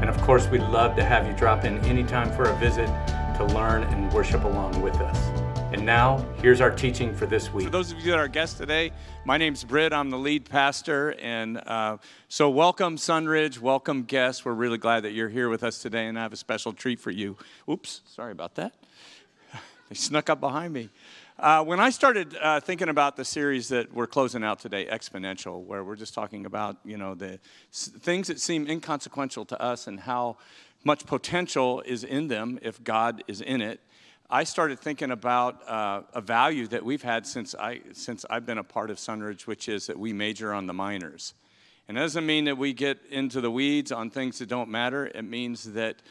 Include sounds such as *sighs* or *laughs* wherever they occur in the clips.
and of course, we'd love to have you drop in anytime for a visit to learn and worship along with us. And now, here's our teaching for this week. For those of you that are guests today, my name's Britt. I'm the lead pastor. And uh, so, welcome, Sunridge. Welcome, guests. We're really glad that you're here with us today, and I have a special treat for you. Oops, sorry about that. *laughs* They snuck up behind me. Uh, when I started uh, thinking about the series that we're closing out today, Exponential, where we're just talking about you know the s- things that seem inconsequential to us and how much potential is in them if God is in it, I started thinking about uh, a value that we've had since I since I've been a part of Sunridge, which is that we major on the minors. And it doesn't mean that we get into the weeds on things that don't matter. It means that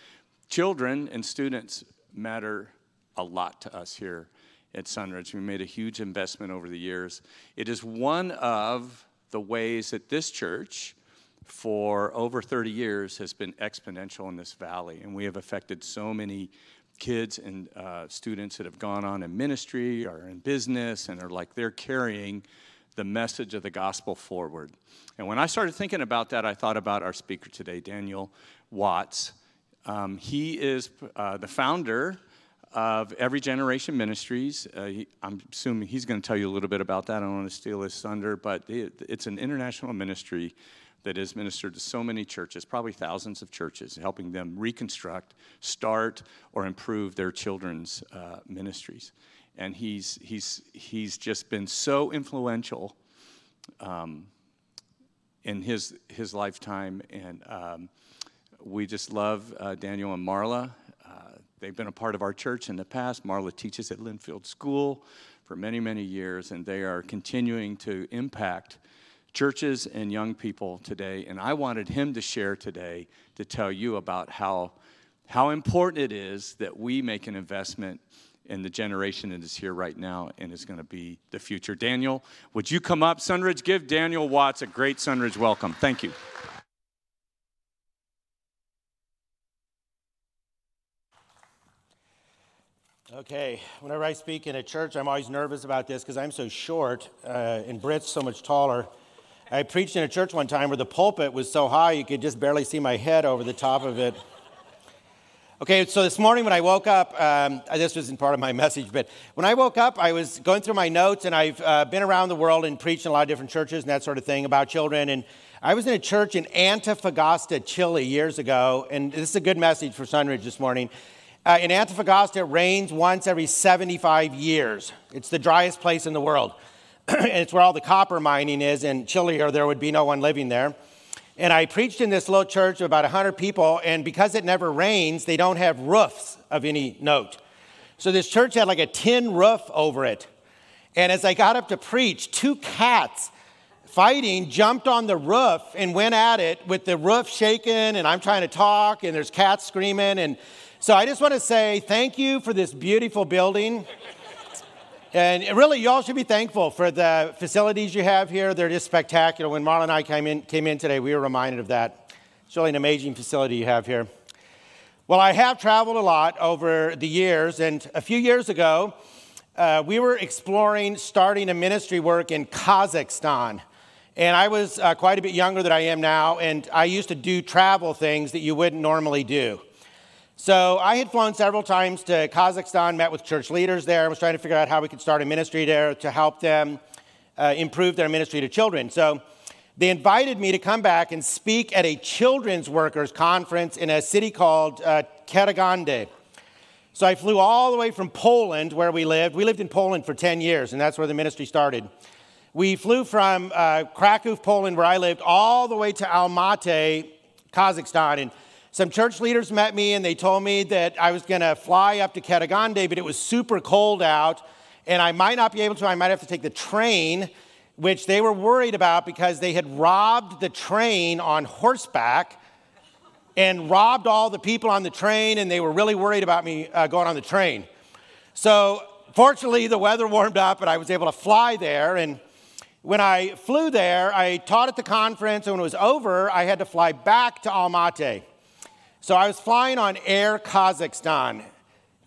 children and students matter a lot to us here at Sunridge. We made a huge investment over the years. It is one of the ways that this church, for over 30 years, has been exponential in this valley. And we have affected so many kids and uh, students that have gone on in ministry or in business and are like they're carrying the message of the gospel forward. And when I started thinking about that, I thought about our speaker today, Daniel Watts. Um, he is uh, the founder of Every Generation Ministries. Uh, he, I'm assuming he's going to tell you a little bit about that. I don't want to steal his thunder, but it, it's an international ministry that has ministered to so many churches, probably thousands of churches, helping them reconstruct, start, or improve their children's uh, ministries. And he's, he's, he's just been so influential um, in his, his lifetime. And um, we just love uh, Daniel and Marla. They've been a part of our church in the past. Marla teaches at Linfield School for many, many years, and they are continuing to impact churches and young people today. And I wanted him to share today to tell you about how, how important it is that we make an investment in the generation that is here right now and is going to be the future. Daniel, would you come up? Sunridge, give Daniel Watts a great Sunridge welcome. Thank you. Okay, whenever I speak in a church, I'm always nervous about this because I'm so short uh, and Britt's so much taller. I preached in a church one time where the pulpit was so high you could just barely see my head over the top of it. Okay, so this morning when I woke up, um, this wasn't part of my *laughs* message, but when I woke up, I was going through my notes and I've uh, been around the world and preached in a lot of different churches and that sort of thing about children. And I was in a church in Antofagasta, Chile years ago, and this is a good message for Sunridge this morning. Uh, in Antofagasta, it rains once every 75 years. It's the driest place in the world. *clears throat* it's where all the copper mining is in Chile, or there would be no one living there. And I preached in this little church of about 100 people, and because it never rains, they don't have roofs of any note. So this church had like a tin roof over it. And as I got up to preach, two cats fighting jumped on the roof and went at it with the roof shaking, and I'm trying to talk, and there's cats screaming. And so I just want to say thank you for this beautiful building. And really, you all should be thankful for the facilities you have here. They're just spectacular. When Marla and I came in, came in today, we were reminded of that. It's really an amazing facility you have here. Well, I have traveled a lot over the years, and a few years ago, uh, we were exploring starting a ministry work in Kazakhstan. And I was uh, quite a bit younger than I am now, and I used to do travel things that you wouldn't normally do. So I had flown several times to Kazakhstan, met with church leaders there, was trying to figure out how we could start a ministry there to help them uh, improve their ministry to children. So they invited me to come back and speak at a children's workers conference in a city called uh, Karaganda. So I flew all the way from Poland, where we lived. We lived in Poland for 10 years, and that's where the ministry started. We flew from uh, Krakow, Poland, where I lived, all the way to Almaty, Kazakhstan. And some church leaders met me and they told me that I was going to fly up to Karaganda, but it was super cold out and I might not be able to. I might have to take the train, which they were worried about because they had robbed the train on horseback and robbed all the people on the train, and they were really worried about me uh, going on the train. So, fortunately, the weather warmed up, and I was able to fly there. And when I flew there, I taught at the conference, and when it was over, I had to fly back to Almaty. So, I was flying on Air Kazakhstan.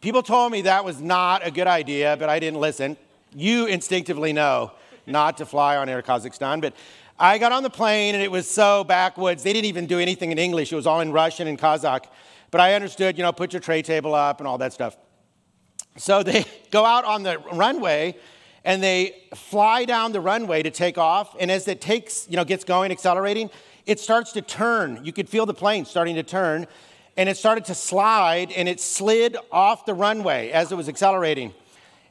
People told me that was not a good idea, but I didn't listen. You instinctively know not to fly on Air Kazakhstan, but I got on the plane and it was so backwoods. They didn't even do anything in English. It was all in Russian and Kazakh. But I understood, you know, put your tray table up and all that stuff. So they *laughs* go out on the runway and they fly down the runway to take off. And as it takes, you know, gets going, accelerating, it starts to turn. You could feel the plane starting to turn. And it started to slide and it slid off the runway as it was accelerating.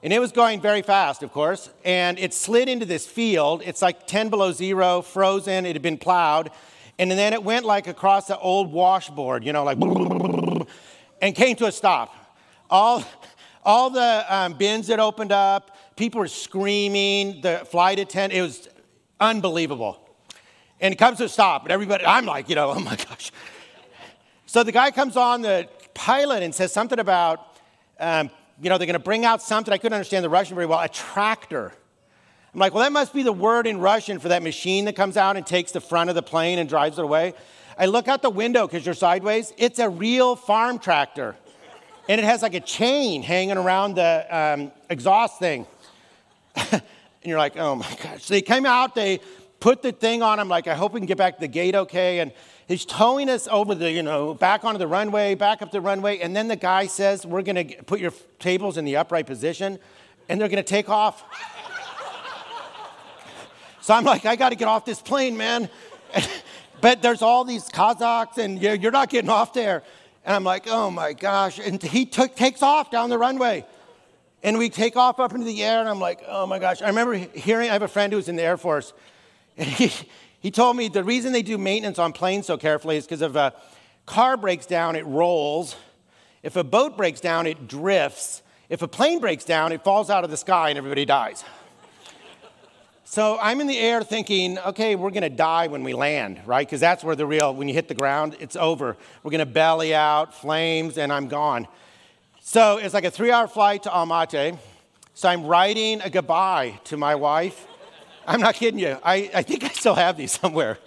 And it was going very fast, of course, and it slid into this field. It's like 10 below zero, frozen, it had been plowed. And then it went like across the old washboard, you know, like, and came to a stop. All, all the um, bins that opened up, people were screaming, the flight attendant, it was unbelievable. And it comes to a stop, and everybody, I'm like, you know, *laughs* oh my gosh. So the guy comes on, the pilot, and says something about um, you know, they're going to bring out something. I couldn't understand the Russian very well, a tractor. I'm like, well, that must be the word in Russian for that machine that comes out and takes the front of the plane and drives it away. I look out the window because you're sideways. It's a real farm tractor. And it has like a chain hanging around the um, exhaust thing. *laughs* and you're like, oh my gosh. So they came out, they put the thing on. I'm like, I hope we can get back to the gate okay. And He's towing us over the, you know, back onto the runway, back up the runway, and then the guy says, We're gonna put your tables in the upright position, and they're gonna take off. *laughs* so I'm like, I gotta get off this plane, man. *laughs* but there's all these Kazakhs, and you're not getting off there. And I'm like, oh my gosh. And he took, takes off down the runway. And we take off up into the air, and I'm like, oh my gosh. I remember hearing, I have a friend who's in the Air Force, and he, he told me the reason they do maintenance on planes so carefully is because if a car breaks down, it rolls. If a boat breaks down, it drifts. If a plane breaks down, it falls out of the sky and everybody dies. so I'm in the air thinking, okay, we're to die when we land, right? Because that's where the real, when you hit the ground, it's over. We're to belly out, flames, and I'm gone. So it's like a three hour flight to Almaty. So I'm writing a goodbye to my wife I'm not kidding you. I, I think I still have these somewhere.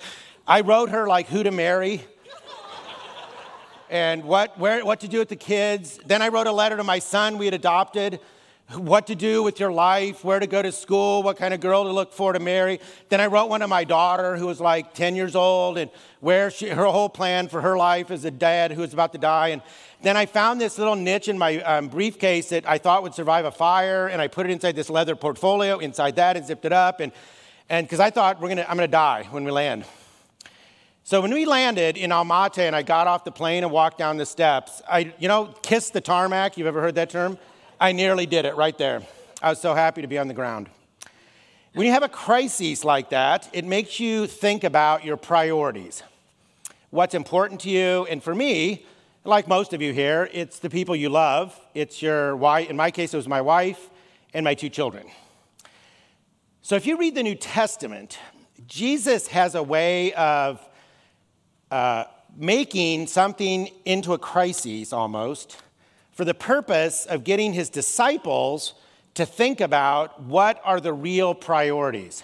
I wrote her like who to marry and what, where, what to do with the kids. Then I wrote a letter to my son we had adopted, what to do with your life, where to go to school, what kind of girl to look for to marry. Then I wrote one to my daughter who was like 10 years old and where she, her whole plan for her life as a dad who was about to die. And then I found this little niche in my um, briefcase that I thought would survive a fire, and I put it inside this leather portfolio, inside that, and zipped it up. And and because I thought we're gonna, I'm gonna die when we land. So when we landed in Almaty and I got off the plane and walked down the steps, I, you know, kissed the tarmac. You've ever heard that term? I nearly did it right there. I was so happy to be on the ground. When you have a crisis like that, it makes you think about your priorities. What's important to you, and for me, like most of you here, it's the people you love. It's your wife, in my case, it was my wife and my two children. So if you read the New Testament, Jesus has a way of uh, making something into a crisis almost for the purpose of getting his disciples to think about what are the real priorities.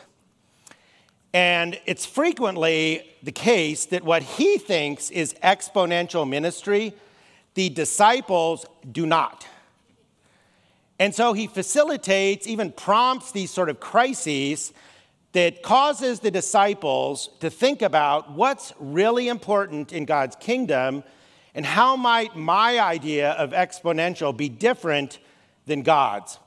And it's frequently the case that what he thinks is exponential ministry, the disciples do not. And so he facilitates, even prompts these sort of crises that causes the disciples to think about what's really important in God's kingdom and how might my idea of exponential be different than God's.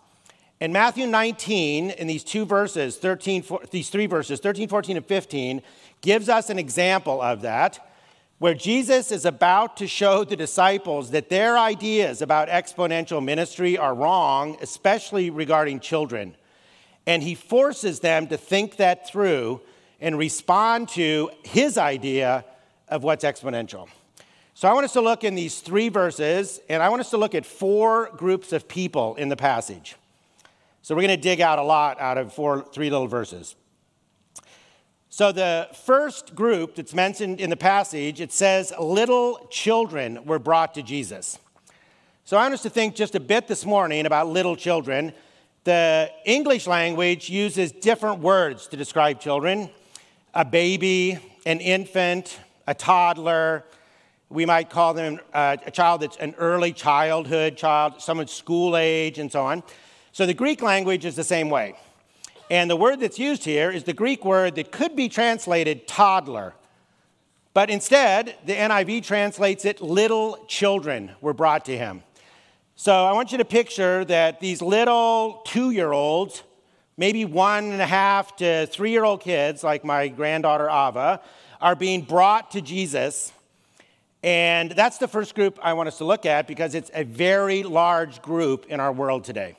In Matthew 19, in these two verses, 13, these three verses, 13, 14, and 15, gives us an example of that, where Jesus is about to show the disciples that their ideas about exponential ministry are wrong, especially regarding children. And he forces them to think that through and respond to his idea of what's exponential. So I want us to look in these three verses, and I want us to look at four groups of people in the passage. So we're going to dig out a lot out of four, three little verses. So, the first group that's mentioned in the passage, it says, little children were brought to Jesus. So, I want us to think just a bit this morning about little children. The English language uses different words to describe children a baby, an infant, a toddler. We might call them uh, a child that's an early childhood child, someone school age, and so on. So, the Greek language is the same way. And the word that's used here is the Greek word that could be translated toddler. But instead, the NIV translates it little children were brought to him. So I want you to picture that these little two year olds, maybe one and a half to three year old kids, like my granddaughter Ava, are being brought to Jesus. And that's the first group I want us to look at because it's a very large group in our world today.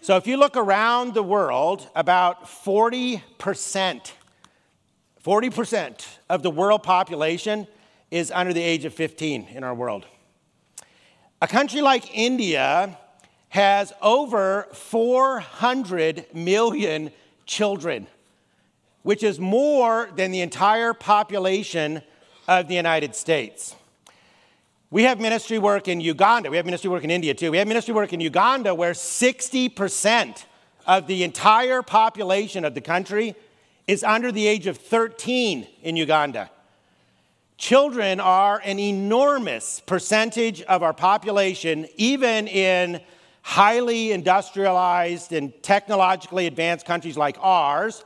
So if you look around the world, about 40%, 40% of the world population is under the age of 15 in our world. A country like India has over 400 million children, which is more than the entire population of the United States. We have ministry work in Uganda. We have ministry work in India too. We have ministry work in Uganda where 60% of the entire population of the country is under the age of 13 in Uganda. Children are an enormous percentage of our population, even in highly industrialized and technologically advanced countries like ours.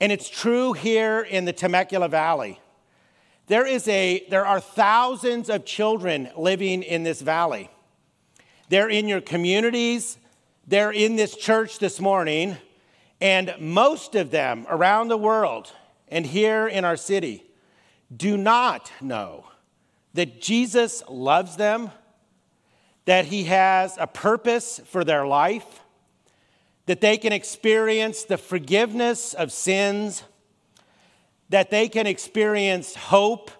And it's true here in the Temecula Valley. There, is a, there are thousands of children living in this valley. They're in your communities, they're in this church this morning, and most of them around the world and here in our city do not know that Jesus loves them, that He has a purpose for their life, that they can experience the forgiveness of sins that they can experience hope,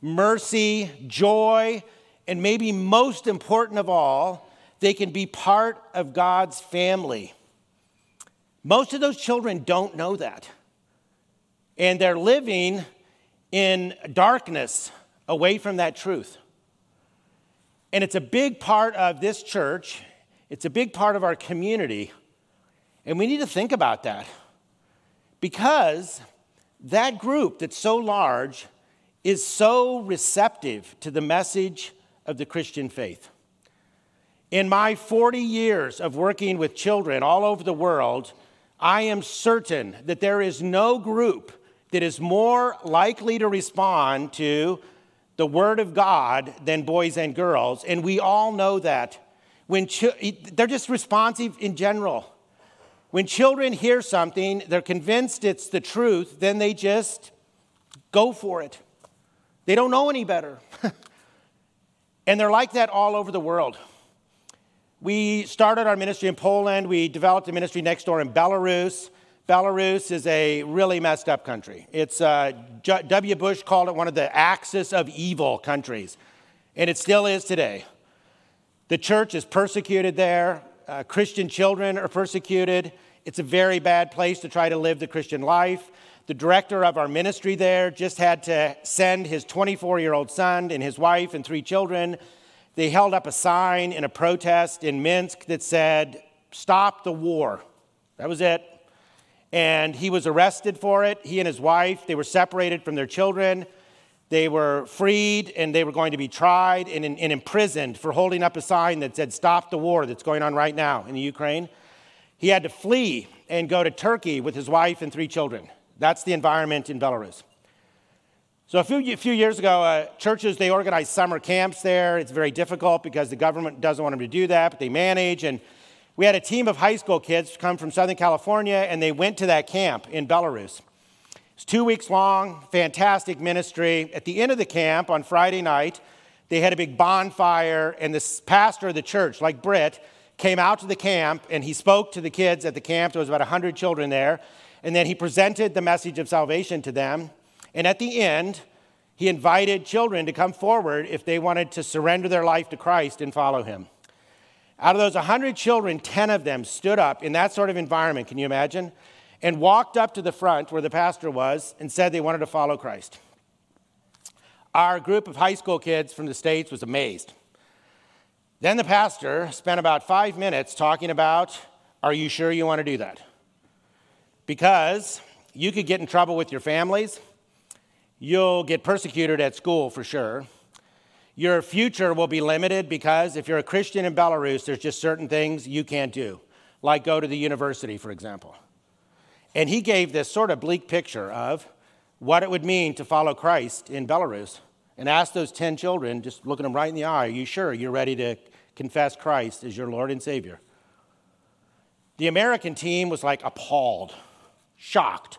mercy, joy, and maybe most important of all, they can be part of God's family. Most of those children don't know that. And they're living in darkness away from that truth. And it's a big part of this church, it's a big part of our community. And we need to think about that. Because that group that's so large is so receptive to the message of the Christian faith. In my 40 years of working with children all over the world, I am certain that there is no group that is more likely to respond to the Word of God than boys and girls. And we all know that. When ch- they're just responsive in general. When children hear something, they're convinced it's the truth, then they just go for it. They don't know any better. *laughs* and they're like that all over the world. We started our ministry in Poland. We developed a ministry next door in Belarus. Belarus is a really messed up country. It's uh, W. Bush called it one of the axis of evil countries, and it still is today. The church is persecuted there uh, Christian children are persecuted. It's a very bad place to try to live the Christian life. The director of our ministry there just had to send his 24 year old son and his wife and three children. They held up a sign in a protest in Minsk that said, Stop the war. That was it. And he was arrested for it. He and his wife, they were separated from their children. They were freed and they were going to be tried and, and, imprisoned for holding up a sign that said, Stop the war that's going on right now in the Ukraine. He had to flee and go to Turkey with his wife and three children. That's the environment in Belarus. So, a few, few years ago, uh, churches, they organize summer camps there. It's very difficult because the government doesn't want them to do that, but they manage. And we had a team of high school kids come from Southern California, and they went to that camp in Belarus. It's two weeks long, fantastic ministry. At the end of the camp on Friday night, they had a big bonfire, and the pastor of the church, like Britt, came out to the camp and he spoke to the kids at the camp. There was about 100 children there. And then he presented the message of salvation to them. And at the end, he invited children to come forward if they wanted to surrender their life to Christ and follow him. Out of those 100 children, 10 of them stood up in that sort of environment. Can you imagine? And walked up to the front where the pastor was and said they wanted to follow Christ. Our group of high school kids from the States was amazed. Then the pastor spent about five minutes talking about Are you sure you want to do that? Because you could get in trouble with your families, you'll get persecuted at school for sure. Your future will be limited because if you're a Christian in Belarus, there's just certain things you can't do, like go to the university, for example. And he gave this sort of bleak picture of what it would mean to follow Christ in Belarus and asked those 10 children, just looking them right in the eye, Are you sure you're ready to confess Christ as your Lord and Savior? The American team was like appalled, shocked,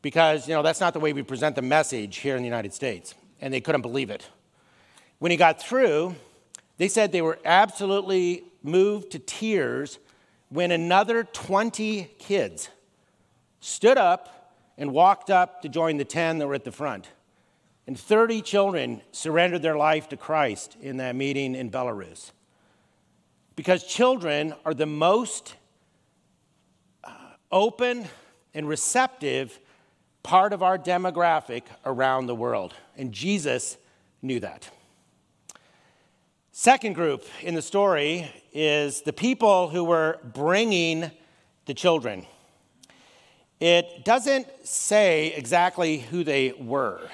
because, you know, that's not the way we present the message here in the United States. And they couldn't believe it. When he got through, they said they were absolutely moved to tears when another 20 kids stood up and walked up to join the 10 that were at the front. And 30 children surrendered their life to Christ in that meeting in Belarus. Because children are the most uh, open and receptive part of our demographic around the world. And Jesus knew that. Second group in the story is the people who were bringing the children. It doesn't say exactly who they were.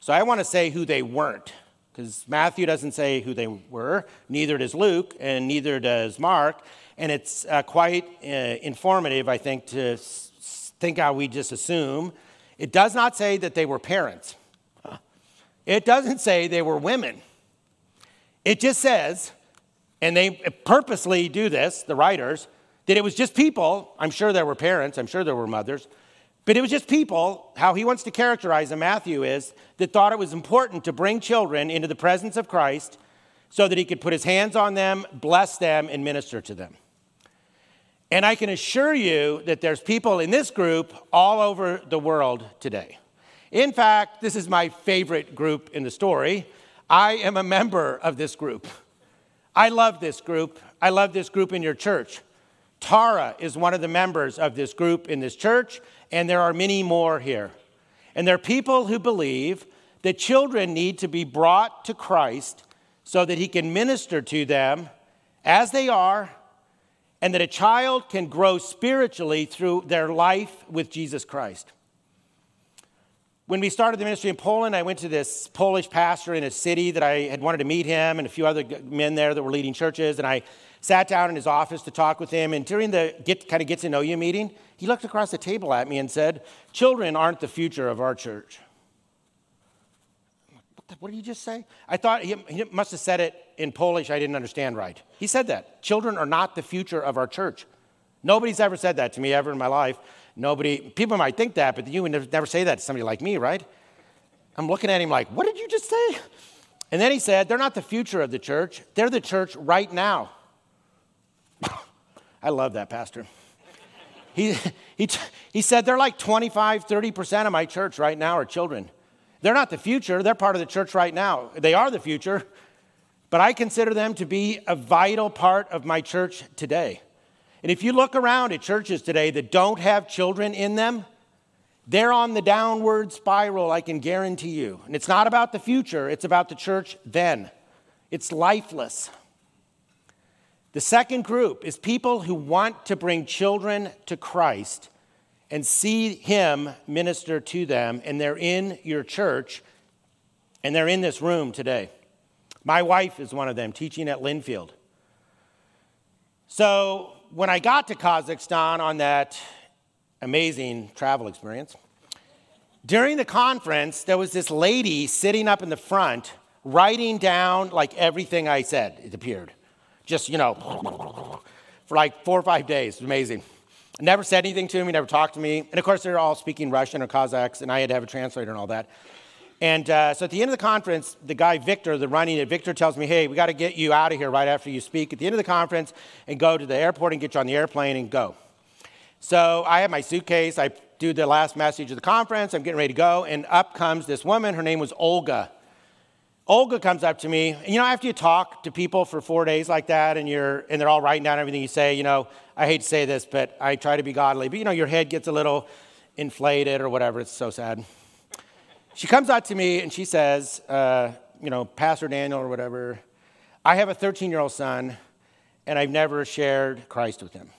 So I want to say who they weren't, because Matthew doesn't say who they were, neither does Luke, and neither does Mark. And it's uh, quite uh, informative, I think, to s- think how we just assume. It does not say that they were parents, it doesn't say they were women. It just says, and they purposely do this, the writers, that it was just people. I'm sure there were parents, I'm sure there were mothers, but it was just people. How he wants to characterize them, Matthew, is that thought it was important to bring children into the presence of Christ so that he could put his hands on them, bless them, and minister to them. And I can assure you that there's people in this group all over the world today. In fact, this is my favorite group in the story I am a member of this group. I love this group. I love this group in your church. Tara is one of the members of this group in this church, and there are many more here. And there are people who believe that children need to be brought to Christ so that he can minister to them as they are, and that a child can grow spiritually through their life with Jesus Christ. When we started the ministry in Poland, I went to this Polish pastor in a city that I had wanted to meet him and a few other men there that were leading churches. And I sat down in his office to talk with him. And during the get, kind of get to know you meeting, he looked across the table at me and said, Children aren't the future of our church. What did he just say? I thought he, he must have said it in Polish I didn't understand right. He said that. Children are not the future of our church. Nobody's ever said that to me ever in my life. Nobody, people might think that, but you would never say that to somebody like me, right? I'm looking at him like, what did you just say? And then he said, they're not the future of the church, they're the church right now. I love that, Pastor. He, he, he said, they're like 25, 30% of my church right now are children. They're not the future, they're part of the church right now. They are the future, but I consider them to be a vital part of my church today. And if you look around at churches today that don't have children in them, they're on the downward spiral, I can guarantee you. And it's not about the future, it's about the church then. It's lifeless. The second group is people who want to bring children to Christ and see Him minister to them, and they're in your church and they're in this room today. My wife is one of them, teaching at Linfield. So when I got to Kazakhstan on that amazing travel experience, during the conference, there was this lady sitting up in the front writing down like everything I said, it appeared. Just, you know, for like four or five days. Amazing. Never said anything to me, never talked to me. And of course, they're all speaking Russian or Kazakhs, and I had to have a translator and all that. And uh, so at the end of the conference, the guy Victor, the running it, Victor tells me, "Hey, we got to get you out of here right after you speak at the end of the conference, and go to the airport and get you on the airplane and go." So I have my suitcase. I do the last message of the conference. I'm getting ready to go, and up comes this woman. Her name was Olga. Olga comes up to me, and you know, after you talk to people for four days like that, and you're and they're all writing down everything you say, you know, I hate to say this, but I try to be godly. But you know, your head gets a little inflated or whatever. It's so sad. She comes out to me and she says, uh, you know, Pastor Daniel or whatever, I have a 13 year old son and I've never shared Christ with him.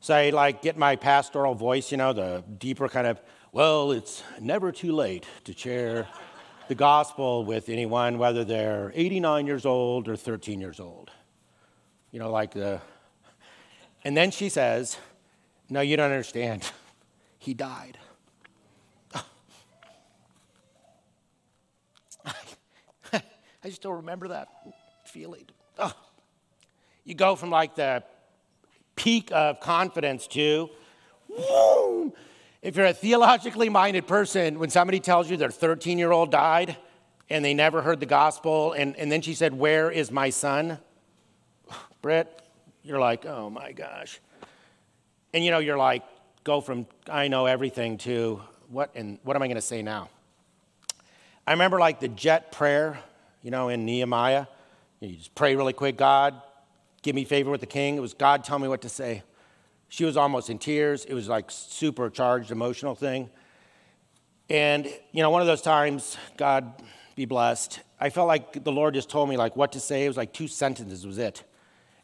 So I like get my pastoral voice, you know, the deeper kind of, well, it's never too late to share the gospel with anyone, whether they're 89 years old or 13 years old. You know, like the. And then she says, No, you don't understand. He died. *laughs* I still remember that feeling. Oh. You go from like the peak of confidence to, whoom. If you're a theologically minded person, when somebody tells you their 13 year old died and they never heard the gospel, and, and then she said, Where is my son? *sighs* Britt, you're like, Oh my gosh. And you know, you're like, go from I know everything to what and what am I going to say now? I remember like the jet prayer, you know, in Nehemiah. You just pray really quick, God, give me favor with the king. It was God tell me what to say. She was almost in tears. It was like supercharged emotional thing. And you know, one of those times, God be blessed. I felt like the Lord just told me like what to say. It was like two sentences was it.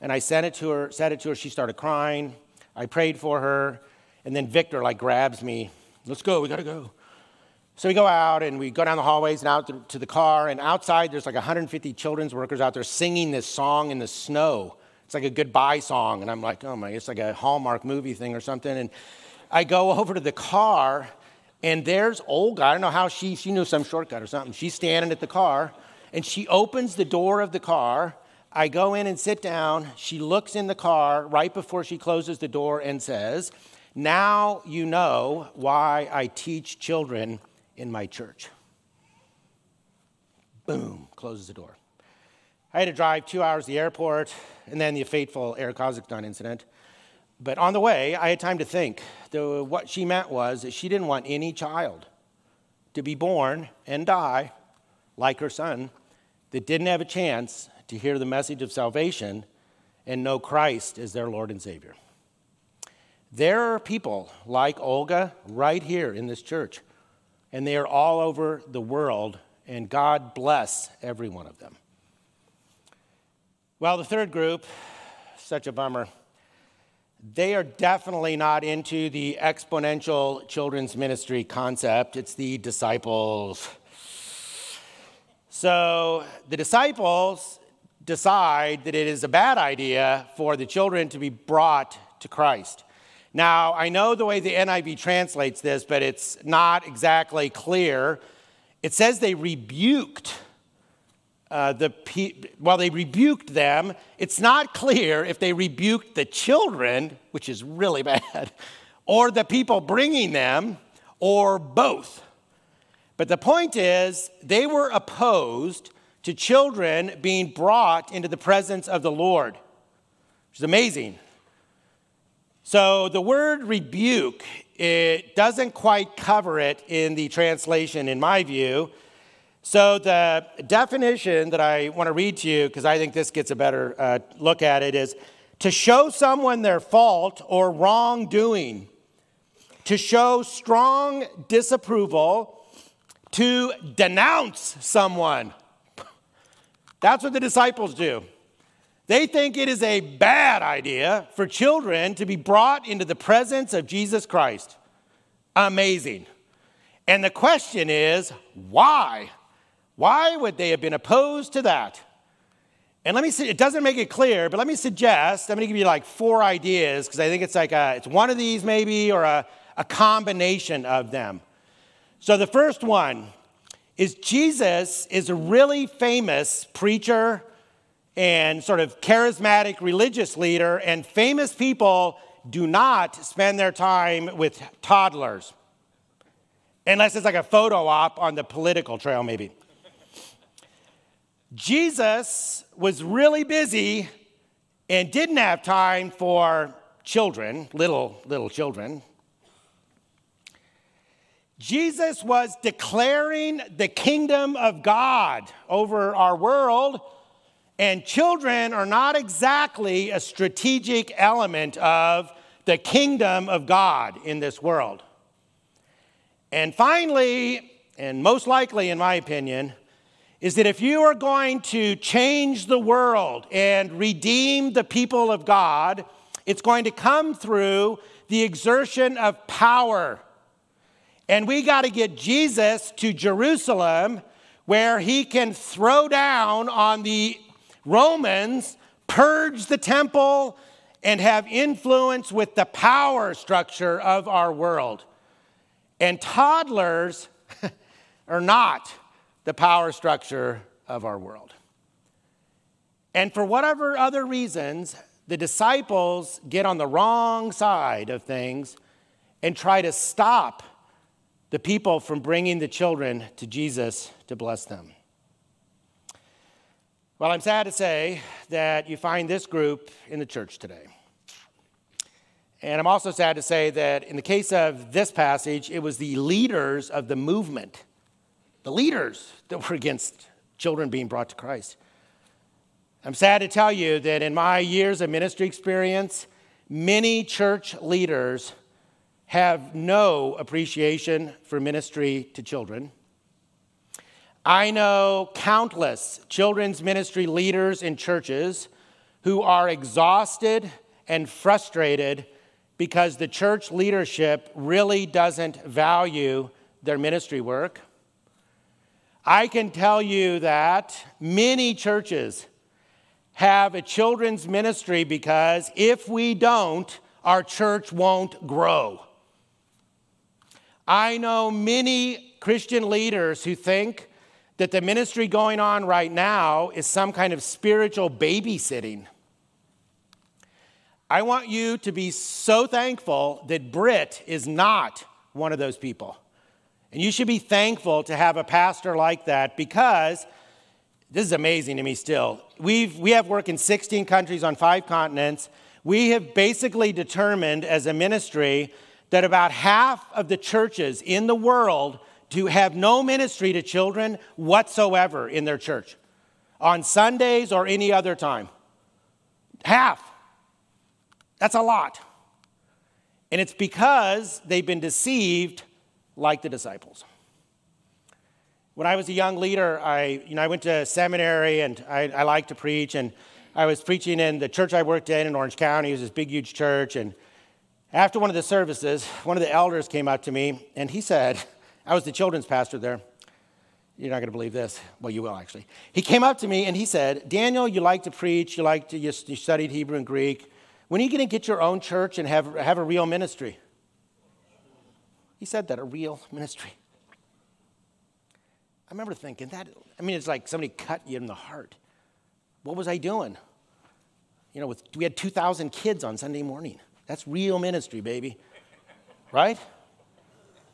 And I sent it to her, said it to her, she started crying. I prayed for her, and then Victor like grabs me, let's go, we gotta go. So we go out and we go down the hallways and out to the car, and outside there's like 150 children's workers out there singing this song in the snow. It's like a goodbye song. And I'm like, oh my, it's like a Hallmark movie thing or something. And I go over to the car, and there's Olga. I don't know how she, she knew some shortcut or something. She's standing at the car, and she opens the door of the car. I go in and sit down. She looks in the car right before she closes the door and says, Now you know why I teach children in my church. Boom, closes the door. I had to drive two hours to the airport and then the fateful Air Kazakhstan incident. But on the way, I had time to think. The, what she meant was that she didn't want any child to be born and die like her son that didn't have a chance to hear the message of salvation and know Christ as their Lord and Savior. There are people like Olga right here in this church, and they are all over the world, and God bless every one of them. Well, the third group, such a bummer. They are definitely not into the exponential children's ministry concept. It's the disciples. So the disciples decide that it is a bad idea for the children to be brought to Christ. Now, I know the way the NIV translates this, but it's not exactly clear. It says they rebuked uh, the pe- while they rebuked them, it's not clear if they rebuked the children, which is really *laughs* bad, or the people bringing them, or both. But the point is, they were opposed to children being brought into the presence of the Lord, which is amazing. So the word rebuke, it doesn't quite cover it in the translation, in my view. So, the definition that I want to read to you, because I think this gets a better uh, look at it, is to show someone their fault or wrongdoing, to show strong disapproval, to denounce someone. That's what the disciples do. They think it is a bad idea for children to be brought into the presence of Jesus Christ. Amazing. And the question is, why? Why would they have been opposed to that? And let me see, it doesn't make it clear, but let me suggest, I'm to give you like four ideas because I think it's like a, it's one of these maybe or a, a combination of them. So the first one is Jesus is a really famous preacher and sort of charismatic religious leader, and famous people do not spend their time with toddlers. Unless it's like a photo op on the political trail, maybe. Jesus was really busy and didn't have time for children, little, little children. Jesus was declaring the kingdom of God over our world, And children are not exactly a strategic element of the kingdom of God in this world. And finally, and most likely, in my opinion, is that if you are going to change the world and redeem the people of God, it's going to come through the exertion of power. And we got to get Jesus to Jerusalem where he can throw down on the Romans, purge the temple, and have influence with the power structure of our world. And toddlers *laughs* are not the power structure of our world. And for whatever other reasons, the disciples get on the wrong side of things and try to stop the people from bringing the children to Jesus to bless them. Well, I'm sad to say that you find this group in the church today. And I'm also sad to say that in the case of this passage, it was the leaders of the movement, the leaders that were against children being brought to Christ. I'm sad to tell you that in my years of ministry experience, many church leaders have no appreciation for ministry to children. I know countless children's ministry leaders in churches who are exhausted and frustrated because the church leadership really doesn't value their ministry work. I can tell you that many churches have a children's ministry because if we don't, our church won't grow. I know many Christian leaders who think that the ministry going on right now is some kind of spiritual babysitting. I want you to be so thankful that Britt is not one of those people. And you should be thankful to have a pastor like that because this is amazing to me still. We've, we have work in 16 countries on five continents. We have basically determined as a ministry that about half of the churches in the world do have no ministry to children whatsoever in their church on Sundays or any other time. Half. That's a lot. And it's because they've been deceived like the disciples. When I was a young leader, I, you know, I went to seminary and I, I liked to preach. And I was preaching in the church I worked in in Orange County. It was this big, huge church. And after one of the services, one of the elders came up to me and he said, I was the children's pastor there. You're not going to believe this. Well, you will actually. He came up to me and he said, Daniel, you like to preach, you like to, you studied Hebrew and Greek. When are you going to get your own church and have, have a real ministry? He said that, a real ministry. I remember thinking that, I mean, it's like somebody cut you in the heart. What was I doing? You know, with, we had 2,000 kids on Sunday morning. That's real ministry, baby. Right?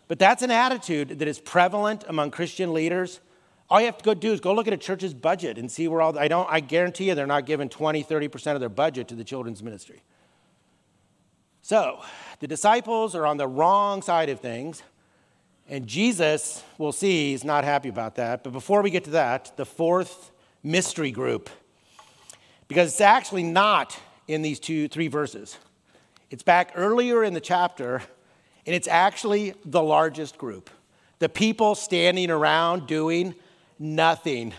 But that's an attitude that is prevalent among Christian leaders. All you have to go do is go look at a church's budget and see where all, I don't, I guarantee you they're not giving 20, 30% of their budget to the children's ministry. So, the disciples are on the wrong side of things, and Jesus, we'll see, is not happy about that. But before we get to that, the fourth mystery group, because it's actually not in these two, three verses. It's back earlier in the chapter, and it's actually the largest group. The people standing around doing nothing.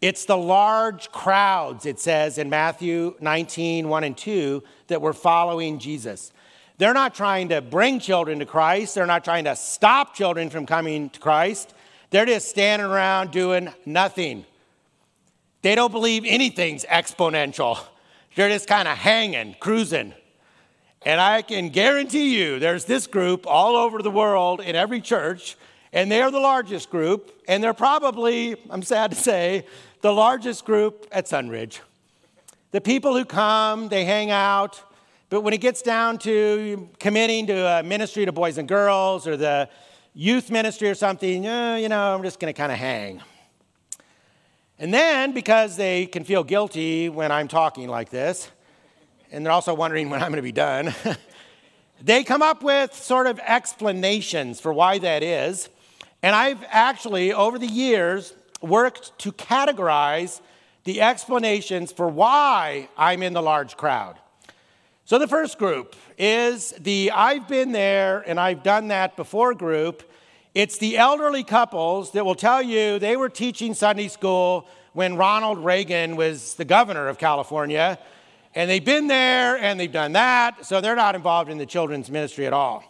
It's the large crowds, it says in Matthew 19, 1 and 2, that were following Jesus. They're not trying to bring children to Christ, they're not trying to stop children from coming to Christ. They're just standing around doing nothing. They don't believe anything's exponential. They're just kind of hanging, cruising. And I can guarantee you there's this group all over the world in every church and they are the largest group, and they're probably, I'm sad to say, the largest group at Sunridge. The people who come, they hang out, but when it gets down to committing to a ministry to boys and girls or the youth ministry or something, eh, you know, I'm just going to kind of hang. And then, because they can feel guilty when I'm talking like this, and they're also wondering when I'm going to be done, *laughs* they come up with sort of explanations for why that is. And I've actually, over the years, worked to categorize the explanations for why I'm in the large crowd. So, the first group is the I've been there and I've done that before group. It's the elderly couples that will tell you they were teaching Sunday school when Ronald Reagan was the governor of California, and they've been there and they've done that, so they're not involved in the children's ministry at all.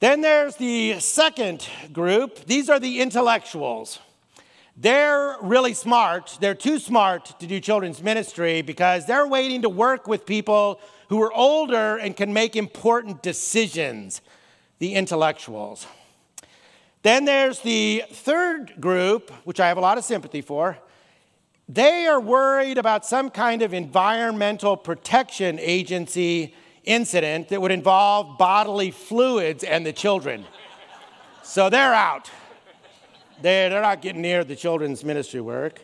Then there's the second group. These are the intellectuals. They're really smart. They're too smart to do children's ministry because they're waiting to work with people who are older and can make important decisions, the intellectuals. Then there's the third group, which I have a lot of sympathy for. They are worried about some kind of environmental protection agency incident that would involve bodily fluids and the children. So they're out. They're, they're not getting near the children's ministry work.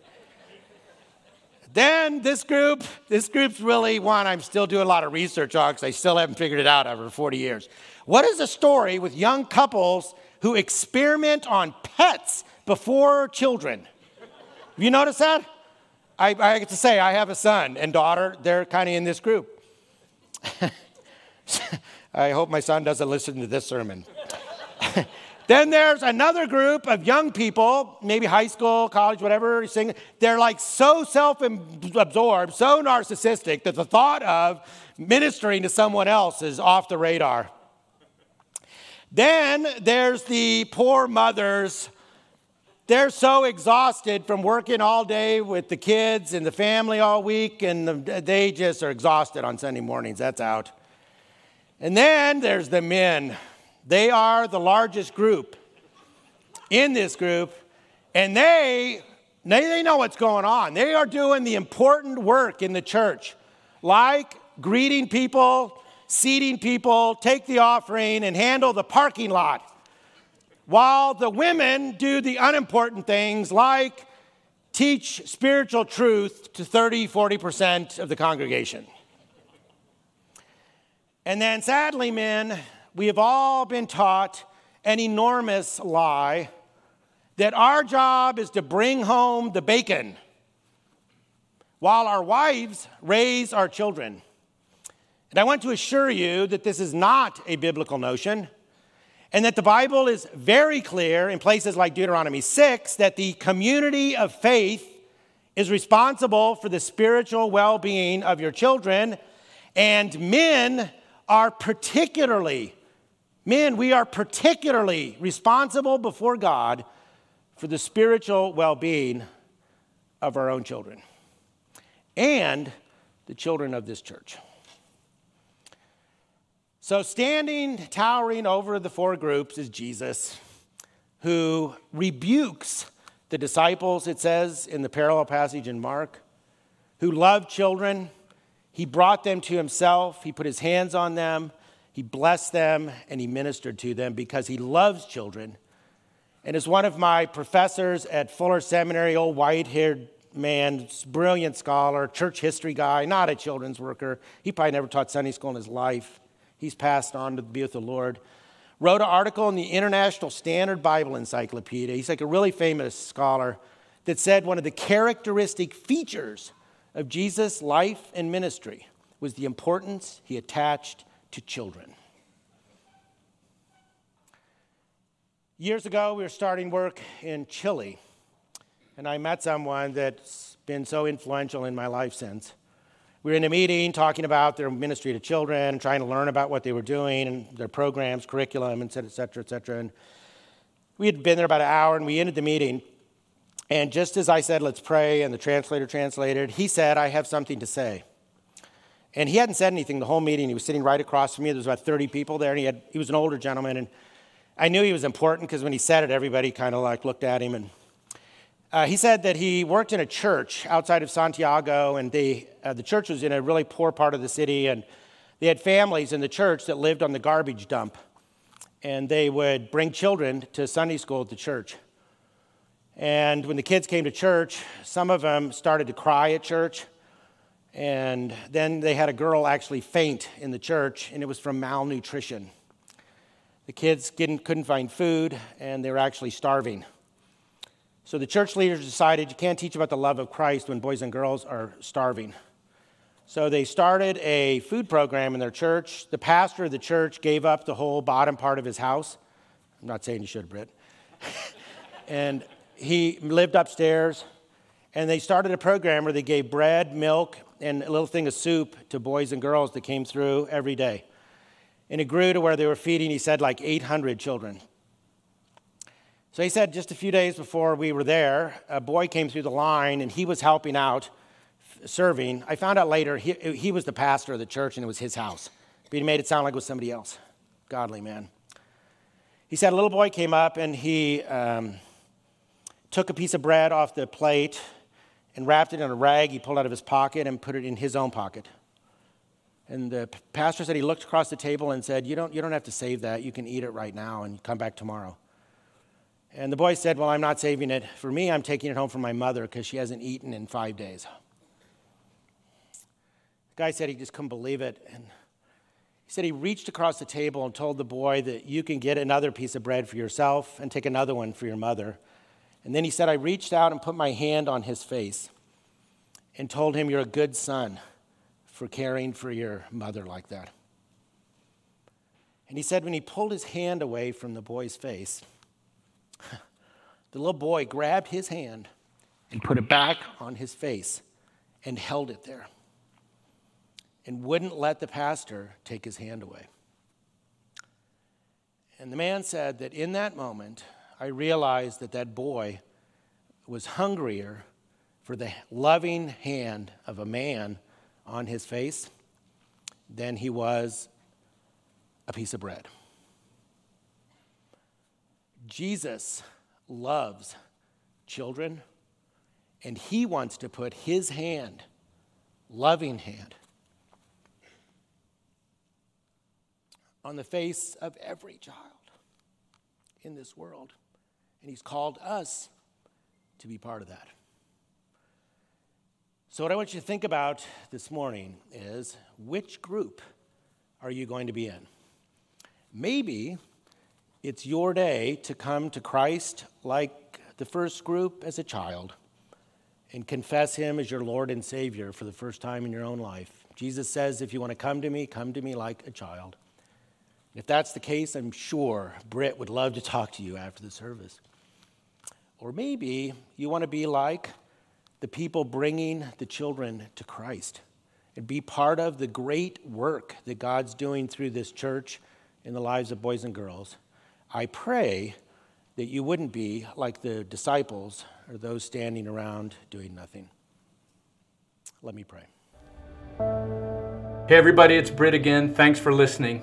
Then this group, this group's really one I'm still doing a lot of research on because I still haven't figured it out over 40 years. What is the story with young couples who experiment on pets before children? Have you noticed that? I, I get to say, I have a son and daughter, they're kind of in this group. *laughs* I hope my son doesn't listen to this sermon. *laughs* Then there's another group of young people, maybe high school, college, whatever, they're like so self absorbed, so narcissistic that the thought of ministering to someone else is off the radar. Then there's the poor mothers. They're so exhausted from working all day with the kids and the family all week, and they just are exhausted on Sunday mornings. That's out. And then there's the men. They are the largest group in this group, and they, they know what's going on. They are doing the important work in the church, like greeting people, seating people, take the offering, and handle the parking lot. While the women do the unimportant things like teach spiritual truth to 30, 40% of the congregation. And then sadly, men, we have all been taught an enormous lie that our job is to bring home the bacon while our wives raise our children. And I want to assure you that this is not a biblical notion, and that the Bible is very clear in places like Deuteronomy 6 that the community of faith is responsible for the spiritual well being of your children, and men are particularly Men, we are particularly responsible before God for the spiritual well being of our own children and the children of this church. So, standing, towering over the four groups is Jesus, who rebukes the disciples, it says in the parallel passage in Mark, who loved children. He brought them to himself, he put his hands on them he blessed them and he ministered to them because he loves children. And as one of my professors at Fuller Seminary, old white haired man, brilliant scholar, church history guy, not a children's worker, he probably never taught Sunday school in his life. He's passed on to be with the Lord. Wrote an article in the International Standard Bible Encyclopedia. He's like a really famous scholar that said one of the characteristic features of Jesus' life and ministry was the importance he attached to children. Years ago, we were starting work in Chile, and I met someone that's been so influential in my life since. We were in a meeting talking about their ministry to children, trying to learn about what they were doing and their programs, curriculum, et cetera, et cetera, et cetera. And we had been there about an hour, and we ended the meeting. And just as I said, let's pray, and the translator translated, he said, I have something to say. And he hadn't said anything the whole meeting. He was sitting right across from me. There was about 30 people there, and he, had, he was an older gentleman. And I knew he was important because when he said it, everybody kind of like looked at him. And uh, he said that he worked in a church outside of Santiago, and they, uh, the church was in a really poor part of the city, and they had families in the church that lived on the garbage dump. And they would bring children to Sunday school at the church. And when the kids came to church, some of them started to cry at church. And then they had a girl actually faint in the church, and it was from malnutrition. The kids couldn't find food, and they were actually starving. So the church leaders decided you can't teach about the love of Christ when boys and girls are starving. So they started a food program in their church. The pastor of the church gave up the whole bottom part of his house. I'm not saying you should, Britt. *laughs* and he lived upstairs. And they started a program where they gave bread, milk, and a little thing of soup to boys and girls that came through every day. And it grew to where they were feeding, he said, like 800 children. So he said just a few days before we were there, a boy came through the line and he was helping out serving. I found out later he, he was the pastor of the church and it was his house. But he made it sound like it was somebody else. Godly man. He said a little boy came up and he um, took a piece of bread off the plate and wrapped it in a rag he pulled out of his pocket and put it in his own pocket. And the pastor said he looked across the table and said, You don't, you don't have to save that. You can eat it right now and come back tomorrow. And the boy said, Well, I'm not saving it. For me, I'm taking it home for my mother because she hasn't eaten in five days. The guy said he just couldn't believe it. And he said he reached across the table and told the boy that you can get another piece of bread for yourself and take another one for your mother. And then he said, I reached out and put my hand on his face and told him, You're a good son for caring for your mother like that. And he said, when he pulled his hand away from the boy's face, *laughs* the little boy grabbed his hand and put it back on his face and held it there and wouldn't let the pastor take his hand away. And the man said that in that moment, I realized that that boy was hungrier for the loving hand of a man on his face than he was a piece of bread. Jesus loves children, and he wants to put his hand, loving hand, on the face of every child in this world. And He's called us to be part of that. So, what I want you to think about this morning is which group are you going to be in? Maybe it's your day to come to Christ like the first group as a child and confess Him as your Lord and Savior for the first time in your own life. Jesus says, if you want to come to me, come to me like a child. If that's the case, I'm sure Britt would love to talk to you after the service. Or maybe you want to be like the people bringing the children to Christ and be part of the great work that God's doing through this church in the lives of boys and girls. I pray that you wouldn't be like the disciples or those standing around doing nothing. Let me pray. Hey, everybody, it's Britt again. Thanks for listening.